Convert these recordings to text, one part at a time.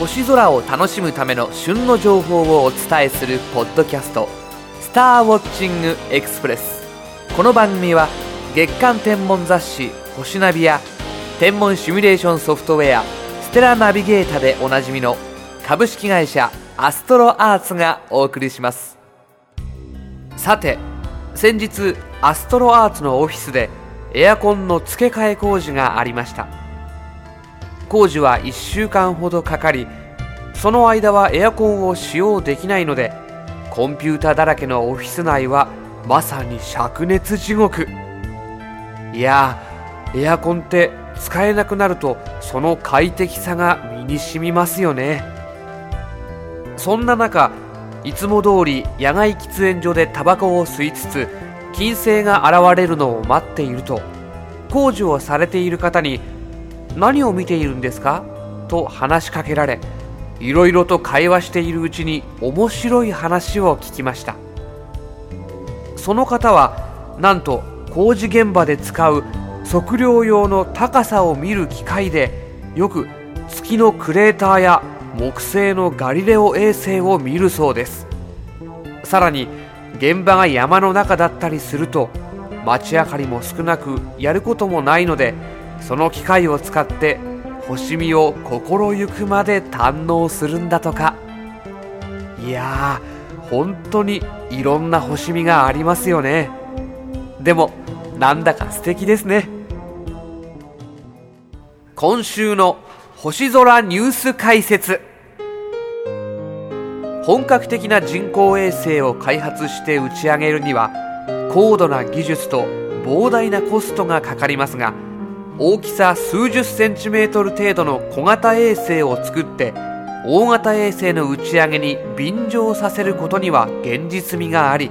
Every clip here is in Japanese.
星空を楽しむための旬の情報をお伝えするポッドキャスト「スターウォッチングエクスプレス」この番組は月間天文雑誌「星ナビ」や天文シミュレーションソフトウェア「ステラナビゲータ」でおなじみの株式会社アストロアーツがお送りします。さて先日アストロアーツのオフィスでエアコンの付け替え工事がありました。工事は1週間ほどかかりその間はエアコンを使用できないのでコンピュータだらけのオフィス内はまさに灼熱地獄。いやエアコンって使えなくなるとその快適さが身に染みますよね。そんな中いつも通り野外喫煙所でタバコを吸いつつ金星が現れるのを待っていると工事をされている方に「何を見ているんですか?」と話しかけられいろいろと会話しているうちに面白い話を聞きましたその方はなんと工事現場で使う測量用の高さを見る機械でよく月のクレーターや木星のガリレオ衛星を見るそうですさらに現場が山の中だったりすると街明かりも少なくやることもないのでその機械を使って星見を心ゆくまで堪能するんだとか。いやー本当にいろんな星見がありますよね。でもなんだか素敵ですね。今週の星空ニュース解説。本格的な人工衛星を開発して打ち上げるには高度な技術と膨大なコストがかかりますが大きさ数十センチメートル程度の小型衛星を作って大型衛星の打ち上げに便乗させることには現実味があり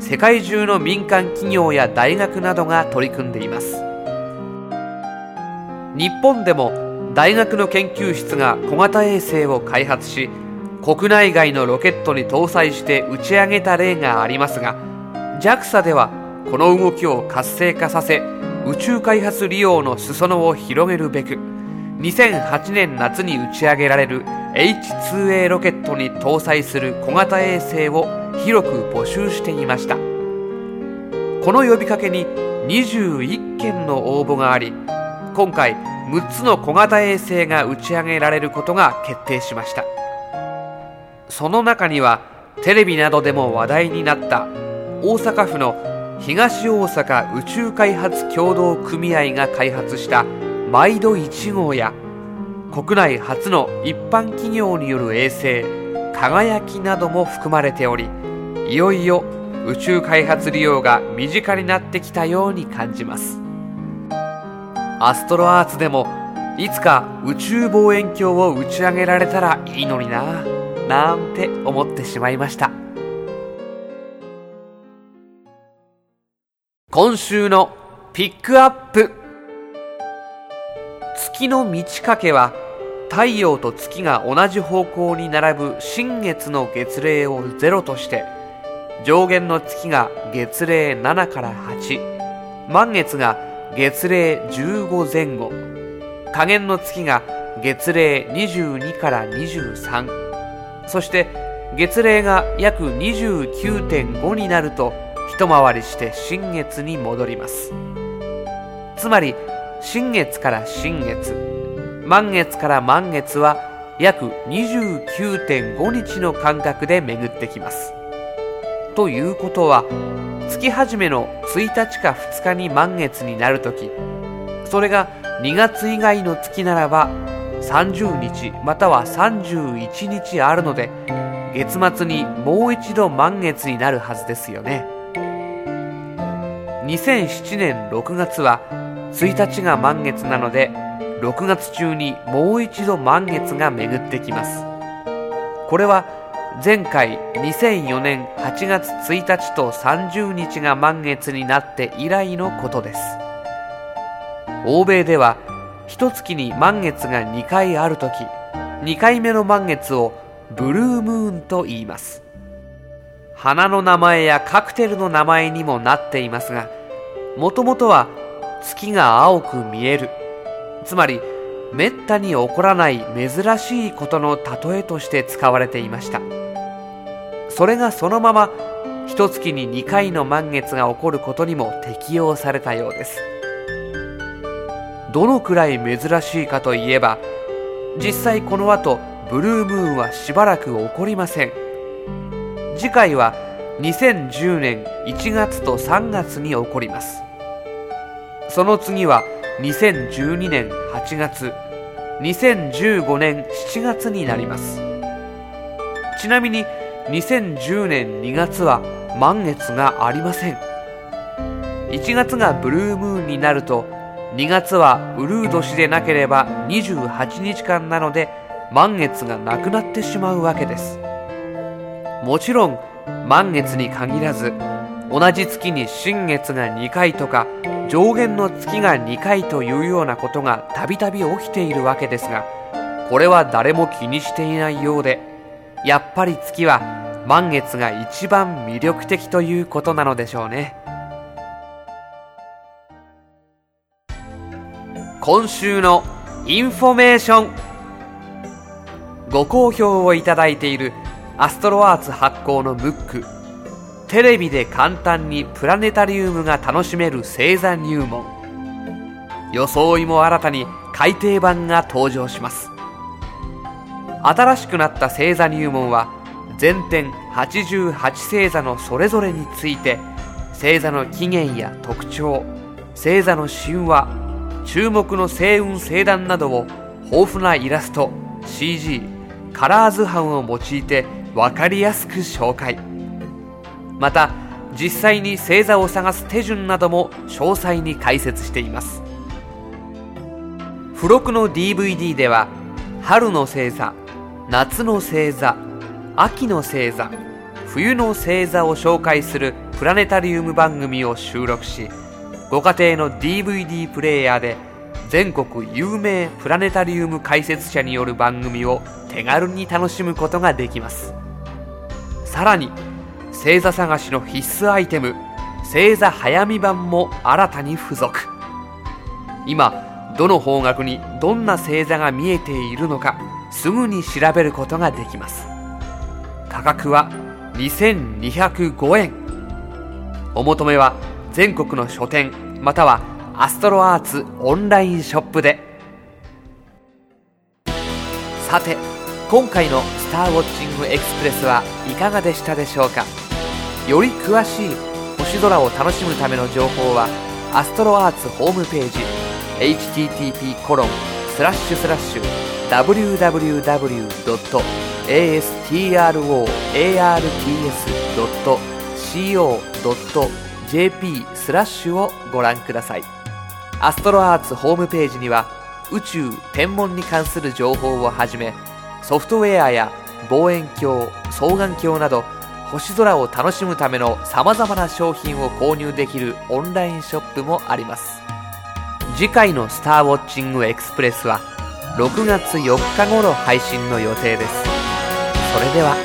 世界中の民間企業や大学などが取り組んでいます。日本でも大学の研究室が小型衛星を開発し国内外のロケットに搭載して打ち上げた例がありますが JAXA ではこの動きを活性化させ宇宙開発利用の裾野を広げるべく2008年夏に打ち上げられる H2A ロケットに搭載する小型衛星を広く募集していました。この呼びかけに21件の応募があり今回6つの小型衛星が打ち上げられることが決定しました。その中にはテレビなどでも話題になった大阪府の東大阪宇宙開発協同組合が開発したマイド1号や国内初の一般企業による衛星輝きなども含まれておりいよいよ宇宙開発利用が身近になってきたように感じます。アストロアーツでもいつか宇宙望遠鏡を打ち上げられたらいいのにななんて思ってしまいました。今週のピックアップ。月の満ち欠けは太陽と月が同じ方向に並ぶ新月の月齢を0として上限の月が月齢7から8満月が月齢15前後下限の月が月齢22から23そして月齢が約29.5になると一回りして新月に戻ります。つまり新月から新月満月から満月は約29.5日の間隔で巡ってきます。ということは月始めの1日か2日に満月になるときそれが2月以外の月ならば30日または31日あるので月末にもう一度満月になるはずですよね。2007年6月は1日が満月なので6月中にもう一度満月が巡ってきます。これは前回2004年8月1日と30日が満月になって以来のことです。欧米では一月に満月が2回ある時2回目の満月をブルームーンと言います。花の名前やカクテルの名前にもなっていますがもともとは月が青く見える。つまりめったに起こらない珍しいことの例えとして使われていました。それがそのまま一月に2回の満月が起こることにも適用されたようです。どのくらい珍しいかといえば実際この後ブルームーンはしばらく起こりません。次回は2010年1月と3月に起こります。その次は2012年8月2015年7月になります。ちなみに2010年2月は満月がありません。1月がブルームーンになると2月はウルー年でなければ28日間なので満月がなくなってしまうわけです。もちろん満月に限らず同じ月に新月が2回とか上弦の月が2回というようなことがたびたび起きているわけですがこれは誰も気にしていないようでやっぱり月は満月が一番魅力的ということなのでしょうね。今週のインフォメーション。ご好評をいただいているアストロアーツ発行のムック。テレビで簡単にプラネタリウムが楽しめる星座入門。装いも新たに改訂版が登場します。新しくなった星座入門は全点88星座のそれぞれについて星座の起源や特徴星座の神話注目の星雲星団などを豊富なイラスト CG カラー図版を用いて分かりやすく紹介。また実際に星座を探す手順なども詳細に解説しています。付録の DVD では春の星座夏の星座秋の星座冬の星座を紹介するプラネタリウム番組を収録しご家庭の DVD プレイヤーで全国有名プラネタリウム解説者による番組を手軽に楽しむことができます。さらに星座探しの必須アイテム星座早見版も新たに付属。今どの方角にどんな星座が見えているのかすぐに調べることができます。価格は2205円。お求めは全国の書店またはアストロアーツオンラインショップで。さて今回の「スターウォッチングエクスプレス」はいかがでしたでしょうか？より詳しい星空を楽しむための情報はアストロアーツホームページ http コロンスラッシュスラッシュ www.astroarts.co.jp JP スラッシュをご覧ください。アストロアーツホームページには宇宙天文に関する情報をはじめソフトウェアや望遠鏡双眼鏡など星空を楽しむためのさまざまな商品を購入できるオンラインショップもあります。次回の「スターウォッチングエクスプレス」は6月4日頃配信の予定です。それでは